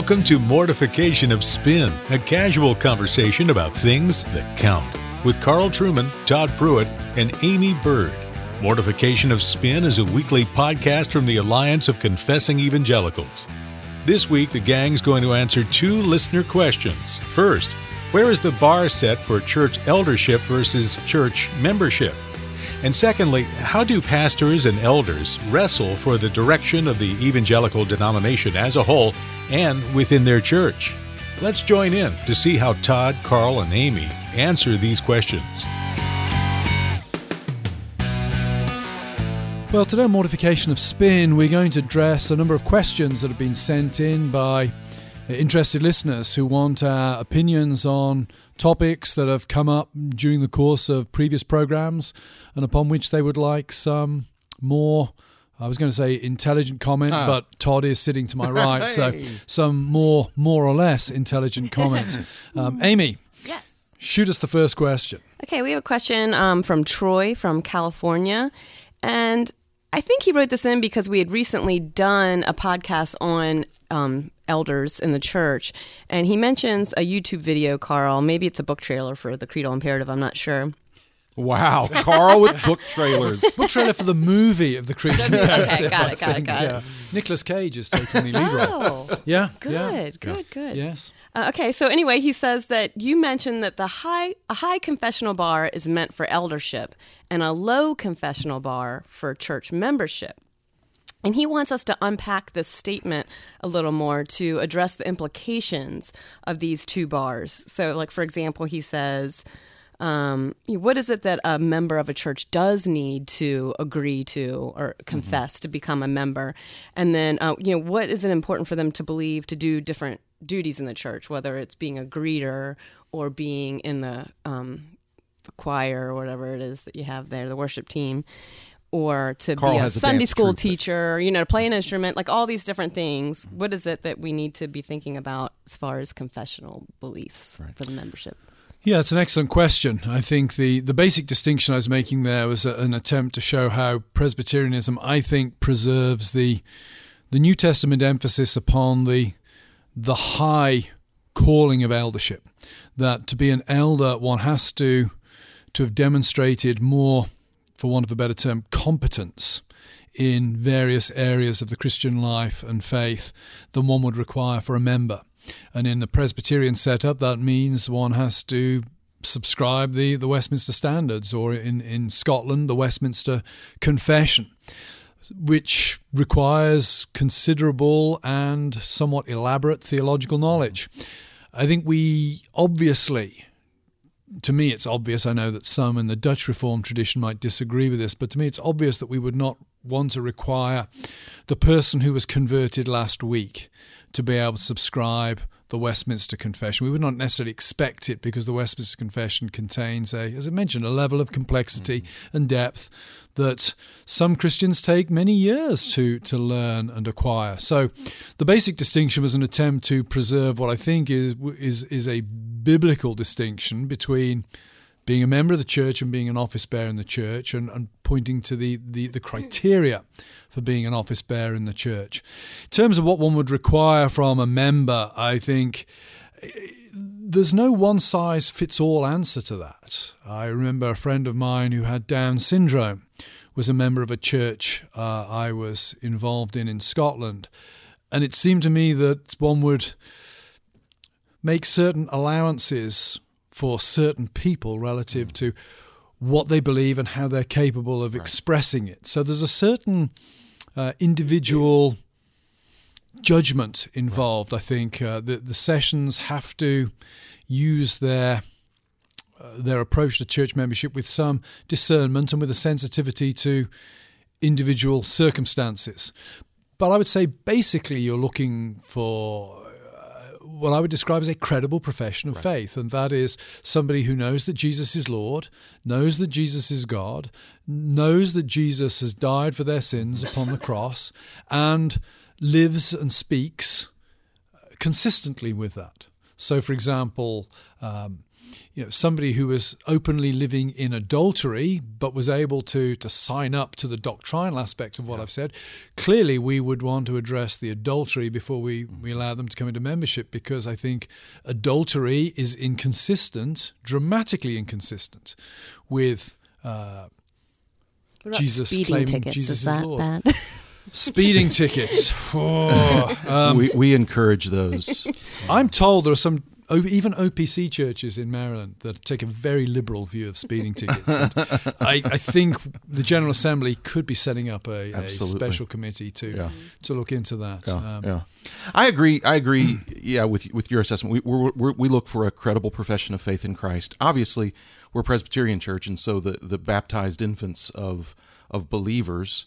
Welcome to Mortification of Spin, a casual conversation about things that count, with Carl Trueman, Todd Pruitt, and Aimee Byrd. Mortification of Spin is a weekly podcast from the Alliance of Confessing Evangelicals. This week, the gang's going to answer two listener questions. First, where is the bar set for church eldership versus church membership? And secondly, how do pastors and elders wrestle for the direction of the evangelical denomination as a whole and within their church? Let's join in to see how Todd, Carl, and Aimee answer these questions. Well, today on Mortification of Spin, we're going to address a number of questions that have been sent in by interested listeners who want our opinions on topics that have come up during the course of previous programs and upon which they would like some more. I was going to say intelligent comment, ah. but Todd is sitting to my right, hey. so some more, more or less intelligent comment. Um, Aimee, yes, shoot us the first question. Okay, we have a question um, from Troy from California, and I think he wrote this in because we had recently done a podcast on um, elders in the church. And he mentions a YouTube video, Carl. Maybe it's a book trailer for the Creedal Imperative. I'm not sure. Wow, Carl with book trailers. book trailer for the movie of the Creedal Imperative. Okay, got it, got it, got it. Nicolas Cage is taking the lead oh, role. Yeah, good, yeah. good, good. Yes. Uh, okay, so anyway, he says that you mentioned that the high a high confessional bar is meant for eldership and a low confessional bar for church membership. And he wants us to unpack this statement a little more to address the implications of these two bars. So, like, for example, he says, um, what is it that a member of a church does need to agree to or confess mm-hmm. to become a member? And then, uh, you know, what is it important for them to believe to do different duties in the church, whether it's being a greeter or being in the, um, the choir or whatever it is that you have there, the worship team or to Carl be a Sunday school troop. teacher, you know, to play an instrument, like all these different things. What is it that we need to be thinking about as far as confessional beliefs right. for the membership? Yeah, it's an excellent question. I think the, the basic distinction I was making there was a, an attempt to show how Presbyterianism, I think, preserves the the New Testament emphasis upon the the high calling of eldership. That to be an elder, one has to to have demonstrated more for want of a better term, competence in various areas of the Christian life and faith than one would require for a member. And in the Presbyterian setup, that means one has to subscribe the, the Westminster Standards, or in, in Scotland, the Westminster Confession, which requires considerable and somewhat elaborate theological knowledge. I think we obviously to me, it's obvious. I know that some in the Dutch Reformed tradition might disagree with this, but to me, it's obvious that we would not want to require the person who was converted last week to be able to subscribe the Westminster Confession. We would not necessarily expect it because the Westminster Confession contains a, as I mentioned, a level of complexity mm-hmm. and depth that some Christians take many years to to learn and acquire. So, the basic distinction was an attempt to preserve what I think is is is a biblical distinction between being a member of the church and being an office bearer in the church and, and pointing to the, the, the, criteria for being an office bearer in the church. In terms of what one would require from a member, I think there's no one size fits all answer to that. I remember a friend of mine who had Down syndrome was a member of a church uh, I was involved in in Scotland. And it seemed to me that one would make certain allowances for certain people relative mm. to what they believe and how they're capable of right. expressing it. So there's a certain uh, individual judgment involved. Right. I think uh, the the sessions have to use their uh, their approach to church membership with some discernment and with a sensitivity to individual circumstances. But I would say basically you're looking for what I would describe as a credible profession of right. faith, and that is somebody who knows that Jesus is Lord, knows that Jesus is God, knows that Jesus has died for their sins upon the cross, and lives and speaks consistently with that. So, for example, um, you know somebody who was openly living in adultery but was able to to sign up to the doctrinal aspect of what I've said clearly we would want to address the adultery before we we allow them to come into membership because I think adultery is inconsistent dramatically inconsistent with uh, Jesus speeding claiming tickets Jesus is is that Lord. bad? speeding tickets Oh, um, we, we encourage those. I'm told there are some o- even OPC churches in Maryland that take a very liberal view of speeding tickets. And I, I think the General Assembly could be setting up a, a special committee to Yeah. to look into that. Yeah, Um, yeah. I agree. I agree. Yeah, with with your assessment, we we're, we're, look for a credible profession of faith in Christ. Obviously, we're a Presbyterian church, and so the the baptized infants of of believers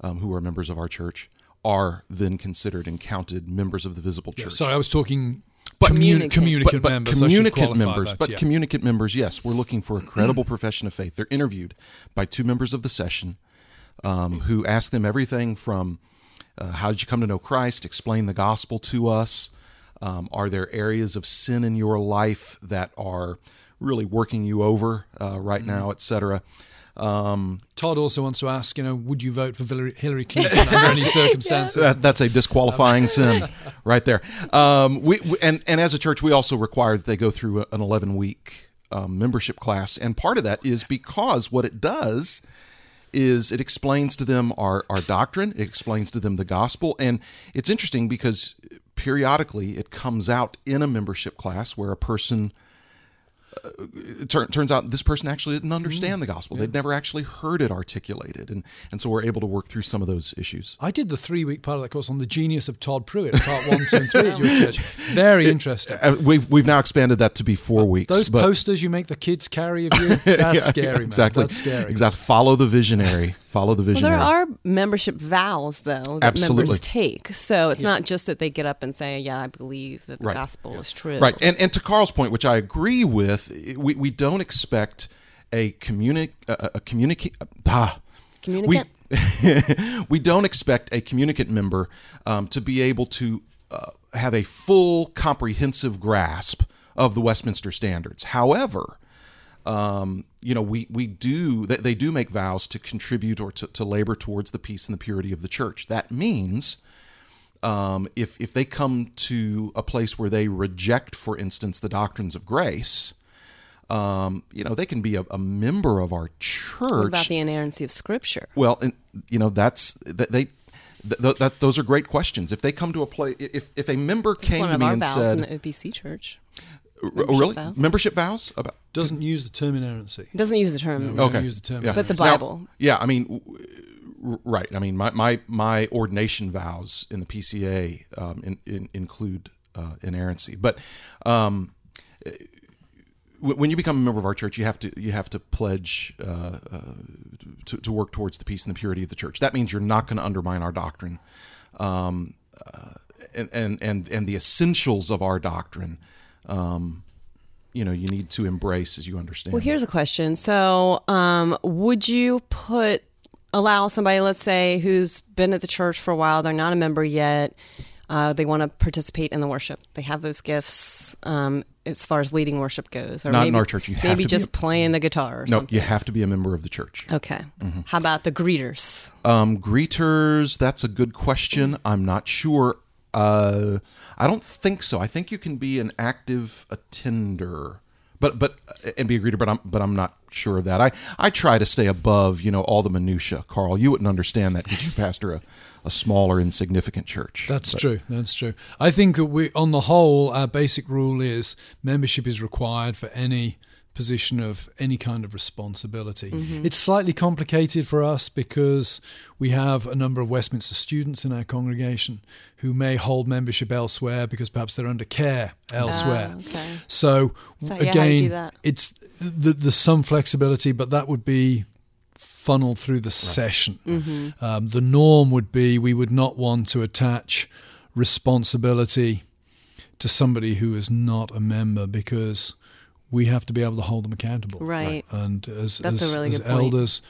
um, who are members of our church are then considered and counted members of the visible church. Sorry, I was talking But- Communicant. communicant but, but members. Communicant members, that, but yeah. communicant members, yes, we're looking for a credible profession of faith. They're interviewed by two members of the session um, who ask them everything from uh, how did you come to know Christ? Explain the gospel to us. Um, are there areas of sin in your life that are really working you over uh, right Mm. now, etc. Um, Todd also wants to ask, you know, would you vote for Hillary Hillary Clinton under any circumstances? that, that's a disqualifying sin right there. Um, we, we and and as a church, we also require that they go through an 11 week um, membership class, and part of that is because what it does is it explains to them our our doctrine, it explains to them the gospel, and it's interesting because periodically it comes out in a membership class where a person it tur- turns out this person actually didn't understand the gospel. They'd never actually heard it articulated, and and so we're able to work through some of those issues. I did the three week part of that course on the genius of Todd Pruitt, part one, two, and three at your church. Very interesting. Uh, we've we've now expanded that to be four weeks. Those posters you make the kids carry of you, that's scary, man. Exactly. That's scary. Exactly. Follow the visionary. Follow the Well, there are membership vows, though, that Absolutely. members take. So it's not just that they get up and say, "Yeah, I believe that the Right. gospel is true." Right. And and to Carl's point, which I agree with, we, we don't expect a communi- a, a communicate ah, Communicant? We, we don't expect a communicant member um, to be able to uh, have a full comprehensive grasp of the Westminster standards. However, um, you know, we, we do, they, they do make vows to contribute or to, to labor towards the peace and the purity of the church. That means um, if, if they come to a place where they reject, for instance, the doctrines of grace, um, you know, they can be a, a member of our church. What about the inerrancy of Scripture? Well, and you know that's that they. Th- that, those are great questions. If they come to a place, if if a member came one to me our and said, in the OPC church. "Oh, "Really, vows. membership vows?" About Doesn't use the term inerrancy. Doesn't use the term. We don't okay, use the term yeah. But the Now, Bible. yeah, I mean, w- right. I mean, my my, my ordination vows in the PCA um, in, in, include uh, inerrancy, but um, w- when you become a member of our church, you have to you have to pledge uh, uh, to, to work towards the peace and the purity of the church. That means you're not going to undermine our doctrine, um, uh, and, and and and the essentials of our doctrine. Um, you know, you need to embrace as you understand. Well, here's a question. So, um, would you put allow somebody, let's say, who's been at the church for a while, they're not a member yet, uh, they want to participate in the worship, they have those gifts um, as far as leading worship goes, or Not in maybe, our church. You have maybe just a- playing the guitar or no, something. you have to be a member of the church. Okay. Mm-hmm. How about the greeters? Um, greeters, that's a good question. I'm not sure. Uh, I don't think so. I think you can be an active attender, but but and be a greeter. But I'm but I'm not sure of that. I I try to stay above you know all the minutia. Carl, you wouldn't understand that because you pastor a, a smaller, insignificant church. That's But- true. That's true. I think that we, on the whole, our basic rule is membership is required for any position of any kind of responsibility. It's slightly complicated for us because we have a number of Westminster students in our congregation who may hold membership elsewhere because perhaps they're under care elsewhere. Ah, okay. So, So, yeah, how do you again, it's th- there's some flexibility, but that would be funneled through the session. Mm-hmm. Um, the norm would be we would not want to attach responsibility to somebody who is not a member because we have to be able to hold them accountable. Right. And as, That's a as, really as good point. elders,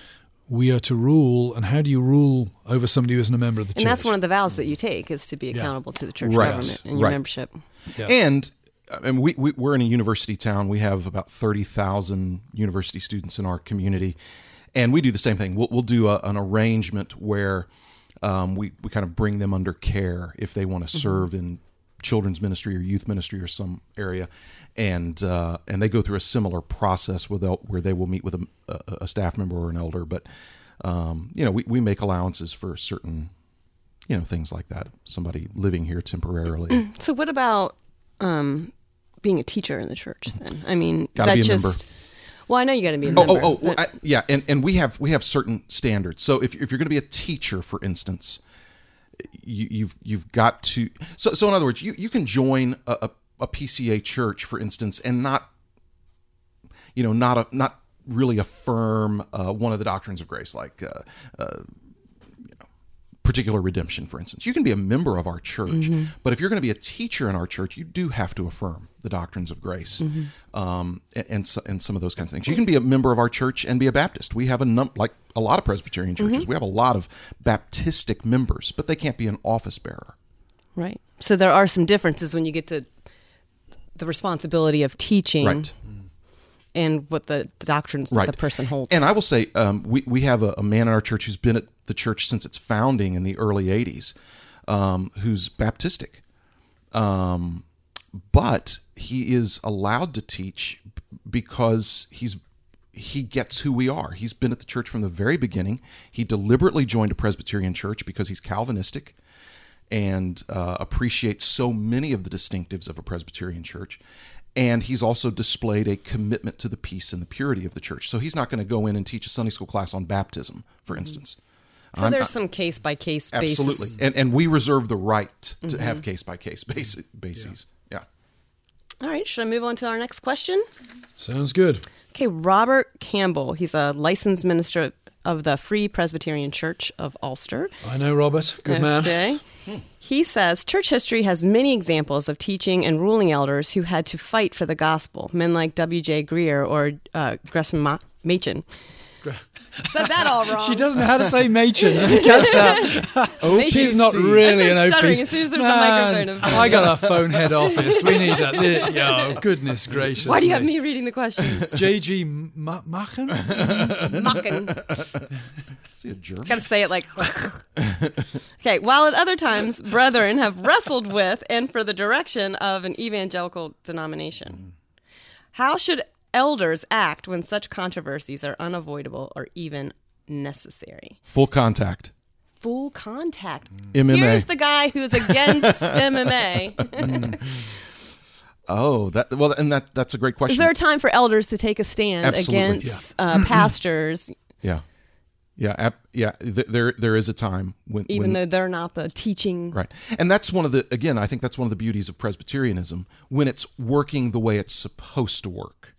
we are to rule. And how do you rule over somebody who isn't a member of the And church? And that's one of the vows that you take is to be accountable to the church Right. government and your Right. membership. Yeah. And I mean, we, we we're in a university town. We have about thirty thousand university students in our community, and we do the same thing. We'll we'll do a, an arrangement where um, we we kind of bring them under care if they want to serve in children's ministry or youth ministry or some area, and uh, and they go through a similar process they'll, where they will meet with a, a, staff member or an elder. But um, you know, we, we make allowances for certain you know things like that. Somebody living here temporarily. So what about um, being a teacher in the church then? I mean, Gotta is that just member. Well, I know you got to be a Oh, member. oh, oh, but- I, yeah, and, and we have we have certain standards. So if, if you're going to be a teacher, for instance, you, you've you've got to. So so in other words, you, you can join a, a, a PCA church, for instance, and not, you know, not a not really affirm uh, one of the doctrines of grace, like uh, uh, particular redemption, for instance. You can be a member of our church, mm-hmm. but if you're going to be a teacher in our church, you do have to affirm the doctrines of grace mm-hmm. um, and, and, so- and some of those kinds of things. You can be a member of our church and be a Baptist. We have a num- like a lot of Presbyterian churches. Mm-hmm. We have a lot of Baptistic members, but they can't be an office bearer. right. So there are some differences when you get to the responsibility of teaching Right. And what the, doctrines that the person holds. And I will say, um, we we have a, a man in our church who's been at the church since its founding in the early '80s, um, who's Baptistic, um, but he is allowed to teach because he's he gets who we are. He's been at the church from the very beginning. He deliberately joined a Presbyterian church because he's Calvinistic and uh, appreciates so many of the distinctives of a Presbyterian church. And he's also displayed a commitment to the peace and the purity of the church. So he's not going to go in and teach a Sunday school class on baptism, for instance. so there's some case by case basis. Absolutely. And, and we reserve the right to mm-hmm. have case by case bases. Yeah. All right. Should I move on to our next question? Sounds good. Okay, Robert Campbell. He's a licensed minister of the Free Presbyterian Church of Ulster. I know, Robert. Good man. Okay. He says church history has many examples of teaching and ruling elders who had to fight for the gospel. Men like W.J. Grier or uh, Gresham Ma- Machen. Said that all wrong. She doesn't know how to say Machen. Did you catch that? oh, she's not really started an stuttering OPC. as soon as there was a Man, microphone. I got a phone head office. We need that. There- Yo, goodness gracious. Why do you have me reading the questions? JG Ma- Machen? Mocking. Is he a jerk? Got to say it like. okay. While at other times, brethren have wrestled with and for the direction of an evangelical denomination, how should elders act when such controversies are unavoidable or even necessary? Full contact. Full contact. MMA. Here's the guy who's against MMA. Oh, that well, and that that's a great question. Is there a time for elders to take a stand Absolutely, against uh, pastors, yeah, yeah, ap- yeah. Th- there there is a time when even when, though they're not the teaching? Right. And that's one of the, again, I think that's one of the beauties of Presbyterianism when it's working the way it's supposed to work.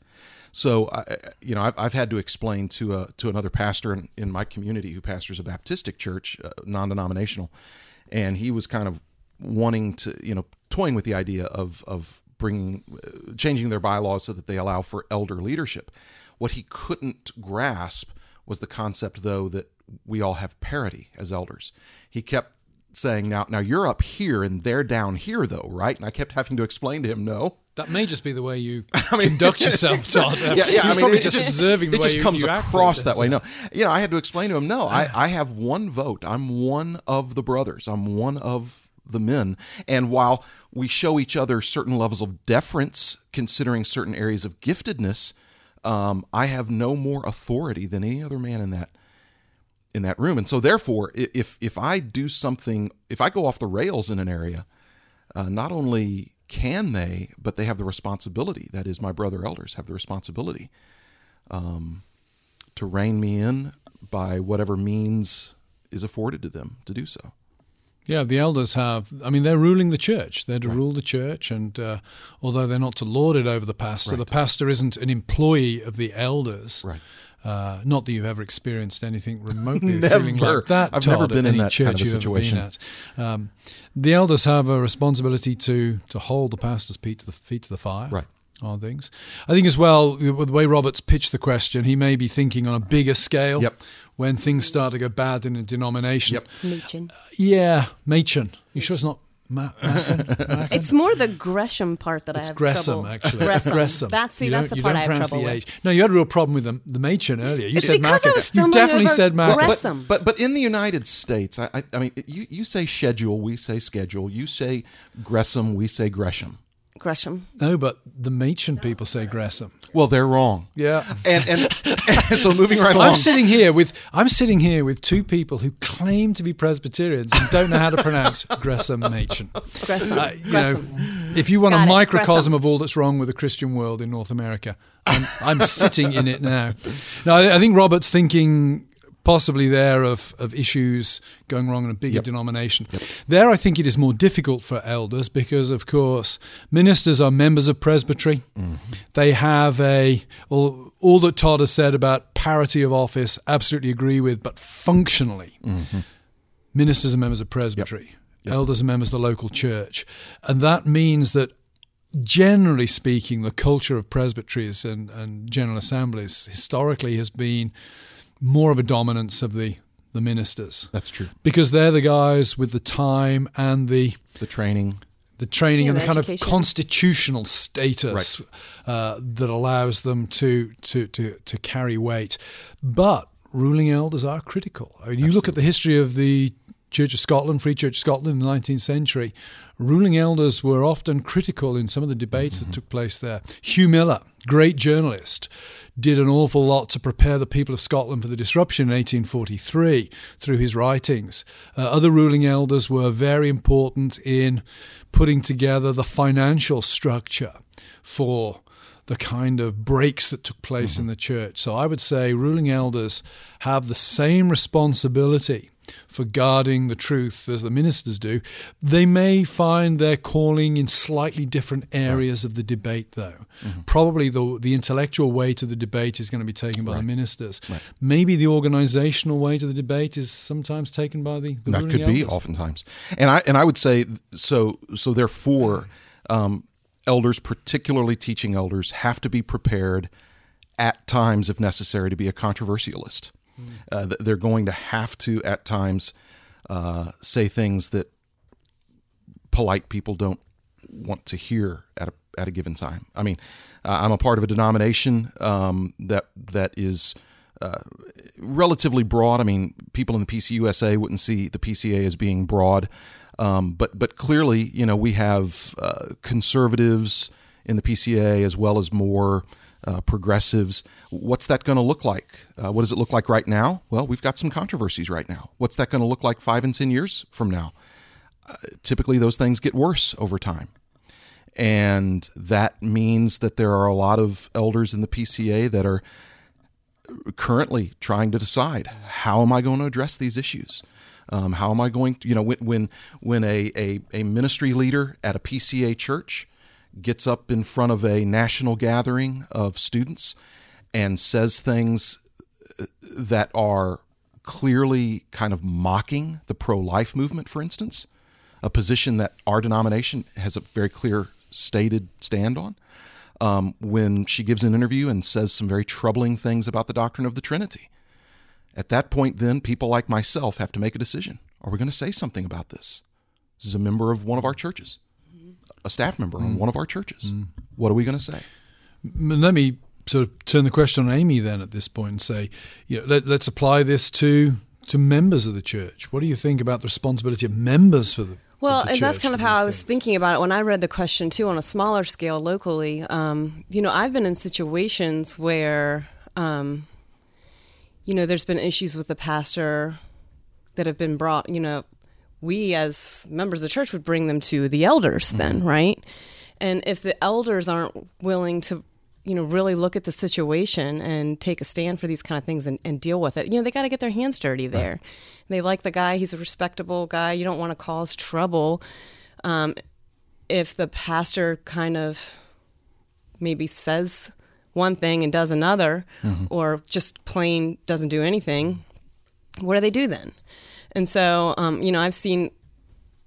So, I, you know, I've, I've had to explain to a, to another pastor in, in my community who pastors a Baptistic church, uh, non denominational, and he was kind of wanting to, you know, toying with the idea of, of bringing, uh, changing their bylaws so that they allow for elder leadership. What he couldn't grasp was the concept, though, that we all have parity as elders. He kept saying, "Now, now you're up here and they're down here, though, right?" And I kept having to explain to him, "No, That may just be the way you conduct yourself, Todd. yeah, yeah. I mean, probably it just, just observing the it way just you, comes you across that way. No, you know, I had to explain to him, no, I, I have one vote. I'm one of the brothers. I'm one of the men. And while we show each other certain levels of deference, considering certain areas of giftedness, um, I have no more authority than any other man in that in that room. And so, therefore, if if I do something, if I go off the rails in an area, uh, not only can they, but they have the responsibility. That is, my brother elders have the responsibility um, to rein me in by whatever means is afforded to them to do so. Yeah, the elders have. I mean, they're ruling the church. They're to rule the church, and uh, although they're not to lord it over the pastor, the pastor isn't an employee of the elders. Right. Uh, not that you've ever experienced anything remotely Never. feeling like that. I've Todd, never been in that church kind of a you've been situation. at. Um, the elders have a responsibility to to hold the pastor's feet to the feet to the fire. Right. On things, I think as well with the way Roberts pitched the question, he may be thinking on a bigger scale. Yep. When things start to go bad in a denomination. Yep. Machen. Uh, yeah, Machen. You sure it's not Ma- Machen? Machen? It's more the Gresham part that I It's have Gresham, trouble. actually. Gresham. Gresham. That's see, that's the part I have pronounce trouble the with. H. No, you had a real problem with the, the Machen earlier. You It's said because I Machen. was you definitely over said Machen. Gresham. but, but but in the United States, I, I, I mean, you, you say schedule, we say schedule. You say Gresham, we say Gresham. Gresham. No, but the Machen people say Gresham. Well, they're wrong. Yeah. And and, and so moving right along. I'm sitting here with I'm sitting here with two people who claim to be Presbyterians and don't know how to pronounce Gresham Machen. Gresham. Uh, you know, if you want Got a it, microcosm Gresham. of all that's wrong with the Christian world in North America, I'm, I'm sitting in it now. Now, I I think Robert's thinking possibly there of, of issues going wrong in a bigger Yep. denomination. There, I think it is more difficult for elders because, of course, ministers are members of presbytery. Mm-hmm. They have a all, all that Todd has said about parity of office. Absolutely agree with, but functionally, mm-hmm. ministers are members of presbytery. Elders are members of the local church, and that means that generally speaking, the culture of presbyteries and, and general assemblies historically has been more of a dominance of the, the ministers That's true. because they're the guys with the time and the The training. the training Yeah, and the the kind education. of constitutional status uh, that allows them to, to to to carry weight. But ruling elders are critical. I mean, you look at the history of the Church of Scotland, Free Church of Scotland in the 19th century. Ruling elders were often critical in some of the debates that took place there. Hugh Miller, great journalist, did an awful lot to prepare the people of Scotland for the disruption in 1843 through his writings. Uh, other ruling elders were very important in putting together the financial structure for the kind of breaks that took place in the church. So I would say ruling elders have the same responsibility for guarding the truth as the ministers do. They may find their calling in slightly different areas of the debate, though. Probably the, the intellectual way to the debate is going to be taken by the ministers. Maybe the organizational way to the debate is sometimes taken by the, the that could be oftentimes and i and i would say so so therefore um, elders particularly teaching elders have to be prepared at times if necessary to be a controversialist uh, they're going to have to at times uh, say things that polite people don't want to hear at a at a given time. I mean, uh, I'm a part of a denomination um, that that is uh, relatively broad. I mean, people in the PCUSA wouldn't see the PCA as being broad, um, but but clearly, you know, we have uh, conservatives in the PCA as well as more uh, progressives. What's that going to look like? Uh, what does it look like right now? Well, we've got some controversies right now. What's that going to look like five and ten years from now? Uh, typically, those things get worse over time. And that means that there are a lot of elders in the PCA that are currently trying to decide how am I going to address these issues? Um, how am I going to, you know, when when, when a, a, a ministry leader at a PCA church gets up in front of a national gathering of students and says things uh, that are clearly kind of mocking the pro life movement, for instance, a position that our denomination has a very clear stated stand on. Um, when she gives an interview and says some very troubling things about the doctrine of the Trinity. At that point, then, people like myself have to make a decision. Are we going to say something about this? This is a member of one of our churches, a staff member on one of our churches. What are we going to say? Let me sort of turn the question on Aimee then at this point and say, you know, let, let's apply this to to members of the church. What do you think about the responsibility of members for the Well, and that's kind of how these I was things? thinking about it when I read the question too on a smaller scale locally. Um, you know, I've been in situations where, um, you know, there's been issues with the pastor that have been brought. You know, we as members of the church would bring them to the elders then, right? And if the elders aren't willing to, you know, really look at the situation and take a stand for these kind of things and, and deal with it, you know, they got to get their hands dirty there. They like the guy; he's a respectable guy. You don't want to cause trouble. Um, if the pastor kind of maybe says one thing and does another, or just plain doesn't do anything, what do they do then? And so, um, you know, I've seen,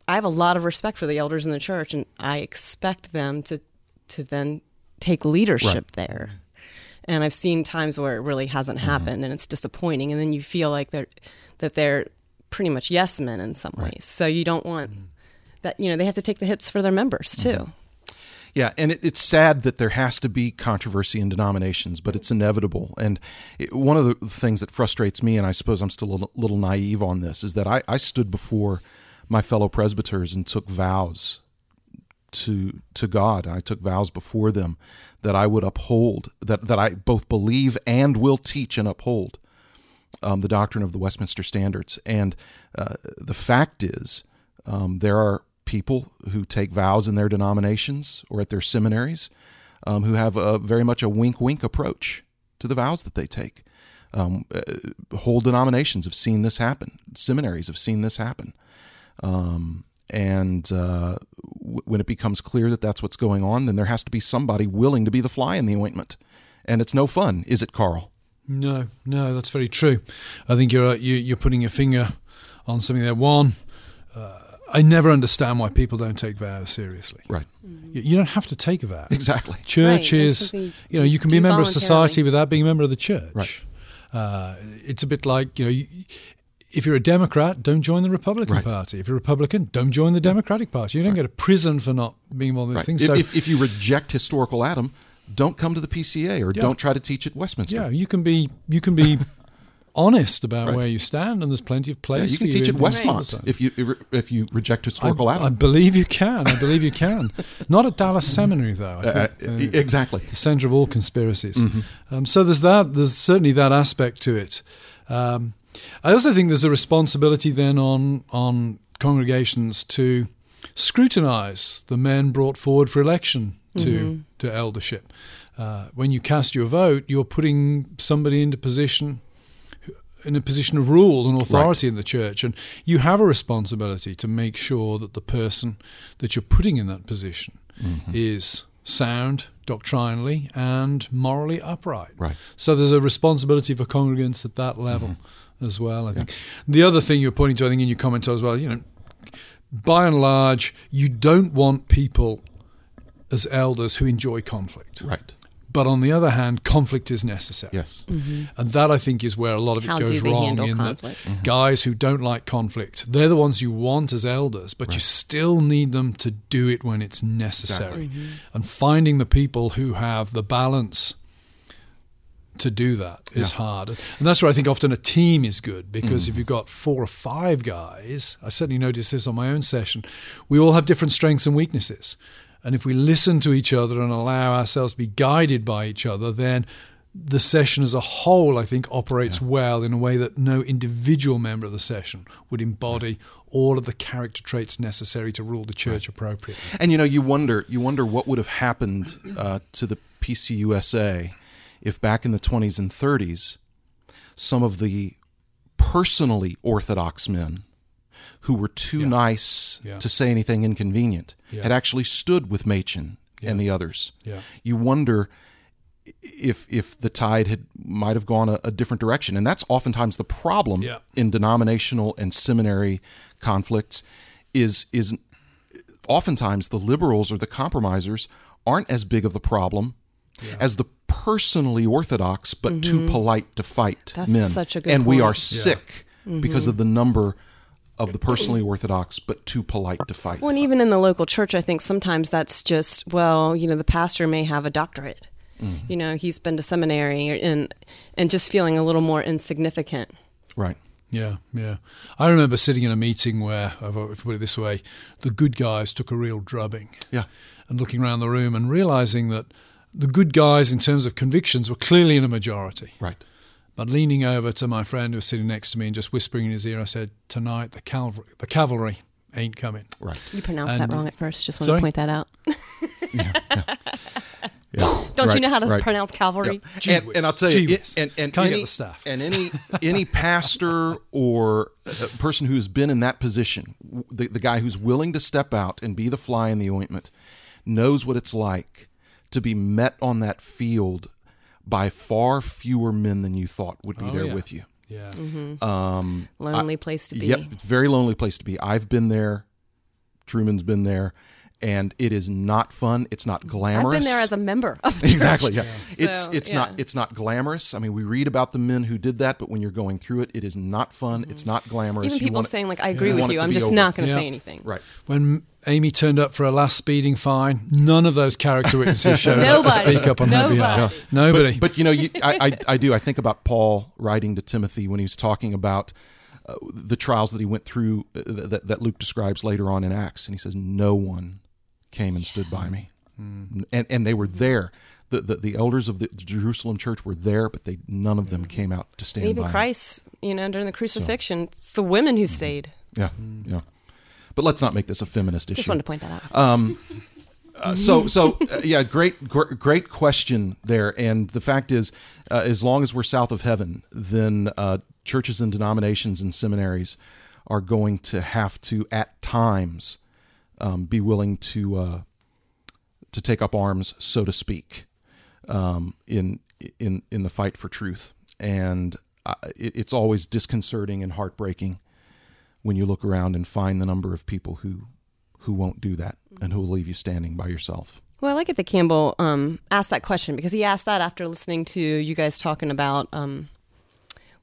I have a lot of respect for the elders in the church, and I expect them to to then take leadership there. And I've seen times where it really hasn't happened, and it's disappointing. And then you feel like they're that they're pretty much yes men in some ways. So you don't want that you know they have to take the hits for their members too. Mm-hmm. Yeah, and it, it's sad that there has to be controversy in denominations, but it's inevitable. And it, one of the things that frustrates me, and I suppose I'm still a little, little naive on this, is that I, I stood before my fellow presbyters and took vows to to God. I took vows before them that I would uphold that that I both believe and will teach and uphold um, the doctrine of the Westminster Standards. And uh, the fact is, um, there are people who take vows in their denominations or at their seminaries um, who have a, very much a wink wink approach to the vows that they take. Um, uh, whole denominations have seen this happen. Seminaries have seen this happen. Um, and uh, w- when it becomes clear that that's what's going on, then there has to be somebody willing to be the fly in the ointment. And it's no fun, is it, Carl? No, no, that's very true. I think you're uh, you, you're putting your finger on something there. One, uh, I never understand why people don't take vows seriously. Right. You, you don't have to take a vow. Exactly. Church Right, is, you know, you can be a member of society without being a member of the church. Right. Uh, it's a bit like you know. You, if you're a Democrat, don't join the Republican Right. Party. If you're a Republican, don't join the Democratic Party. You don't go to prison for not being one of these Right. things. If, So, if, if you reject historical Adam, don't come to the PCA or Yeah. don't try to teach at Westminster. yeah, you can be you can be honest about Right. where you stand, and there's plenty of Yeah, you can for teach in- at in Westmont if you if you reject historical I, I believe you can. I believe you can. Not at Dallas Seminary, though. I Uh, think, uh, exactly. the center of all conspiracies. Mm-hmm. Um, so there's that. There's certainly that aspect to it. Um, I also think there's a responsibility then on on congregations to scrutinize the men brought forward for election to to eldership. Uh, when you cast your vote, you're putting somebody into position in a position of rule and authority in the church, and you have a responsibility to make sure that the person that you're putting in that position Mm-hmm. is sound doctrinally and morally upright. Right. So there's a responsibility for congregants at that level as well. I think the other thing you're pointing to, I think, in your comment as well, you know, by and large, you don't want people as elders who enjoy conflict. Right. But on the other hand, conflict is necessary. Yes. Mm-hmm. And that I think is where a lot of it How goes wrong in conflict? that guys who don't like conflict, they're the ones you want as elders, but you still need them to do it when it's necessary. Exactly, mm-hmm. And finding the people who have the balance to do that is hard. And that's where I think often a team is good because mm. if you've got four or five guys, I certainly noticed this on my own session, we all have different strengths and weaknesses. And if we listen to each other and allow ourselves to be guided by each other, then the session as a whole, I think, operates well in a way that no individual member of the session would embody all of the character traits necessary to rule the church appropriately. And you know, you wonder you wonder what would have happened uh, to the PCUSA if back in the 20s and 30s some of the personally orthodox men who were too nice Yeah. to say anything inconvenient Yeah. had actually stood with Machen and the others. Yeah. You wonder if if the tide had might have gone a, a different direction, and that's oftentimes the problem Yeah. in denominational and seminary conflicts. Is is oftentimes the liberals or the compromisers aren't as big of the problem as the personally orthodox but too polite to fight Mm-hmm. That's men. such a good and we are point. Mm-hmm. sick because of the number of the personally orthodox but too polite to fight. Well, and even in the local church, I think sometimes that's just well, you know, the pastor may have a doctorate. Mm-hmm. You know, he's been to seminary and and just feeling a little more insignificant. right. Yeah, yeah. I remember sitting in a meeting where, if I put it this way, the good guys took a real drubbing. Yeah. And looking around the room and realizing that the good guys, in terms of convictions, were clearly in a majority. Right. But leaning over to my friend who was sitting next to me and just whispering in his ear, I said, "Tonight, the cavalry, the cavalry ain't coming." Right. You pronounced And- that wrong at first. Just want Sorry? to point that out. Yeah. Don't you know how to right. pronounce cavalry? Gee and, and I'll tell you, whiz. it, and, and Can't any, get the staff. and any any pastor or a person who's been in that position, the, the guy who's willing to step out and be the fly in the ointment, knows what it's like to be met on that field by far fewer men than you thought would be Oh, there yeah. with you. Yeah. Um, Lonely place to be. Yep, very lonely place to be. I've been there. Trueman's been there, and it is not fun. It's not glamorous. I've been there as a member of the exactly yeah, it's So, it's yeah. not it's not glamorous i mean we read about the men who did that but when you're going through it it is not fun it's not glamorous Even people want saying like, "I agree you with want it you. to I'm just over. not going to Yeah. say anything." right When Aimee turned up for a last speeding fine, none of those character witnesses showed up to speak up on their behalf. Nobody. Nobody. But, but you know, you, I, I I do. I think about Paul writing to Timothy when he was talking about uh, the trials that he went through uh, that, that Luke describes later on in Acts, and he says, "No one came and stood by me," Hmm. and and they were there. The, the the elders of the Jerusalem church were there, but they none of them came out to stand And even by. him. Christ, you know, during the crucifixion, it's the women who stayed. Yeah, yeah. But let's not make this a feminist issue. Just wanted to point that out. Uh, so so uh, yeah great gr- great question there and the fact is uh, as long as we're south of heaven then uh, churches and denominations and seminaries are going to have to at times um, be willing to uh, to take up arms so to speak um, in in in the fight for truth and uh, it, it's always disconcerting and heartbreaking when you look around and find the number of people who who won't do that and who will leave you standing by yourself. Well, I like it that Campbell um, asked that question because he asked that after listening to you guys talking about um,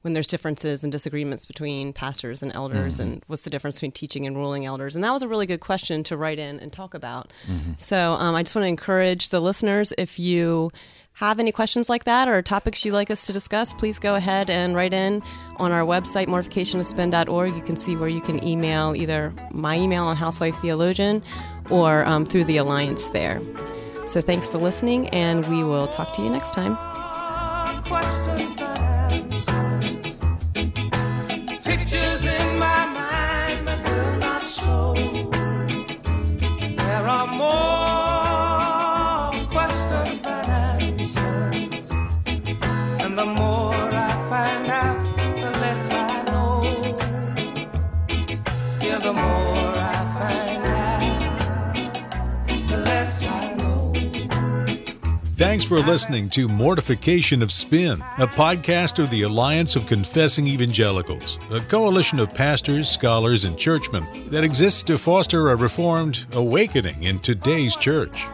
when there's differences and disagreements between pastors and elders and what's the difference between teaching and ruling elders. And that was a really good question to write in and talk about. So um, I just want to encourage the listeners if you have any questions like that or topics you'd like us to discuss, please go ahead and write in on our website, mortificationofspin.org. You can see where you can email either my email on Housewife Theologian or um, through the Alliance there. So thanks for listening, and we will talk to you next time. Pictures in for listening to Mortification of Spin, a podcast of the Alliance of Confessing Evangelicals, a coalition of pastors, scholars, and churchmen that exists to foster a reformed awakening in today's church.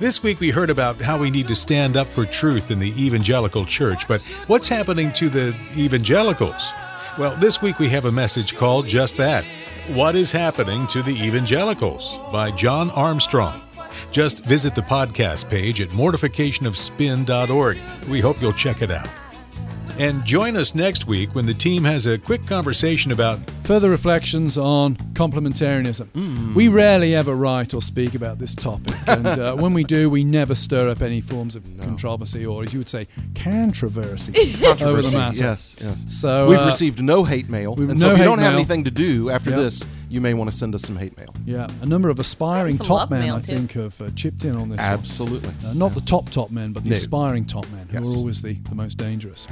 This week we heard about how we need to stand up for truth in the evangelical church, but what's happening to the evangelicals? Well, this week we have a message called just that What is Happening to the Evangelicals by John Armstrong. Just visit the podcast page at mortificationofspin.org. We hope you'll check it out. And join us next week when the team has a quick conversation about Further reflections on complementarianism. We rarely ever write or speak about this topic, and uh, when we do, we never stir up any forms of controversy or, as you would say, controversy over the matter. Yes, yes. So we've uh, received no hate mail, we've- and so if you don't have anything to do after Yep. this, you may want to send us some hate mail. Yeah, a number of aspiring top men, mail, I too. think, have uh, chipped in on this. one. Absolutely. Uh, not the top top men, but the No. aspiring top men, who Yes. are always the, the most dangerous.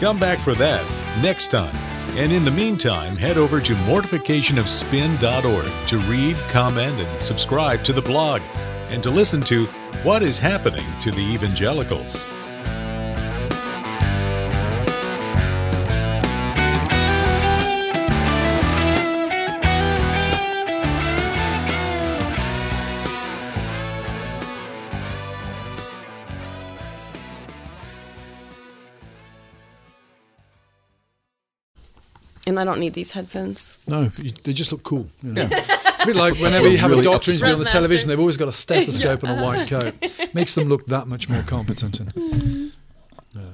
Come back for that next time. And in the meantime, head over to mortificationofspin.org to read, comment, and subscribe to the blog and to listen to what is happening to the evangelicals. And I don't need these headphones. No, you, they just look cool. you know. It's a bit like whenever you have Really a up doctor interview on the speed. television, they've always got a stethoscope and a white coat. Makes them look that much more competent. Hmm. And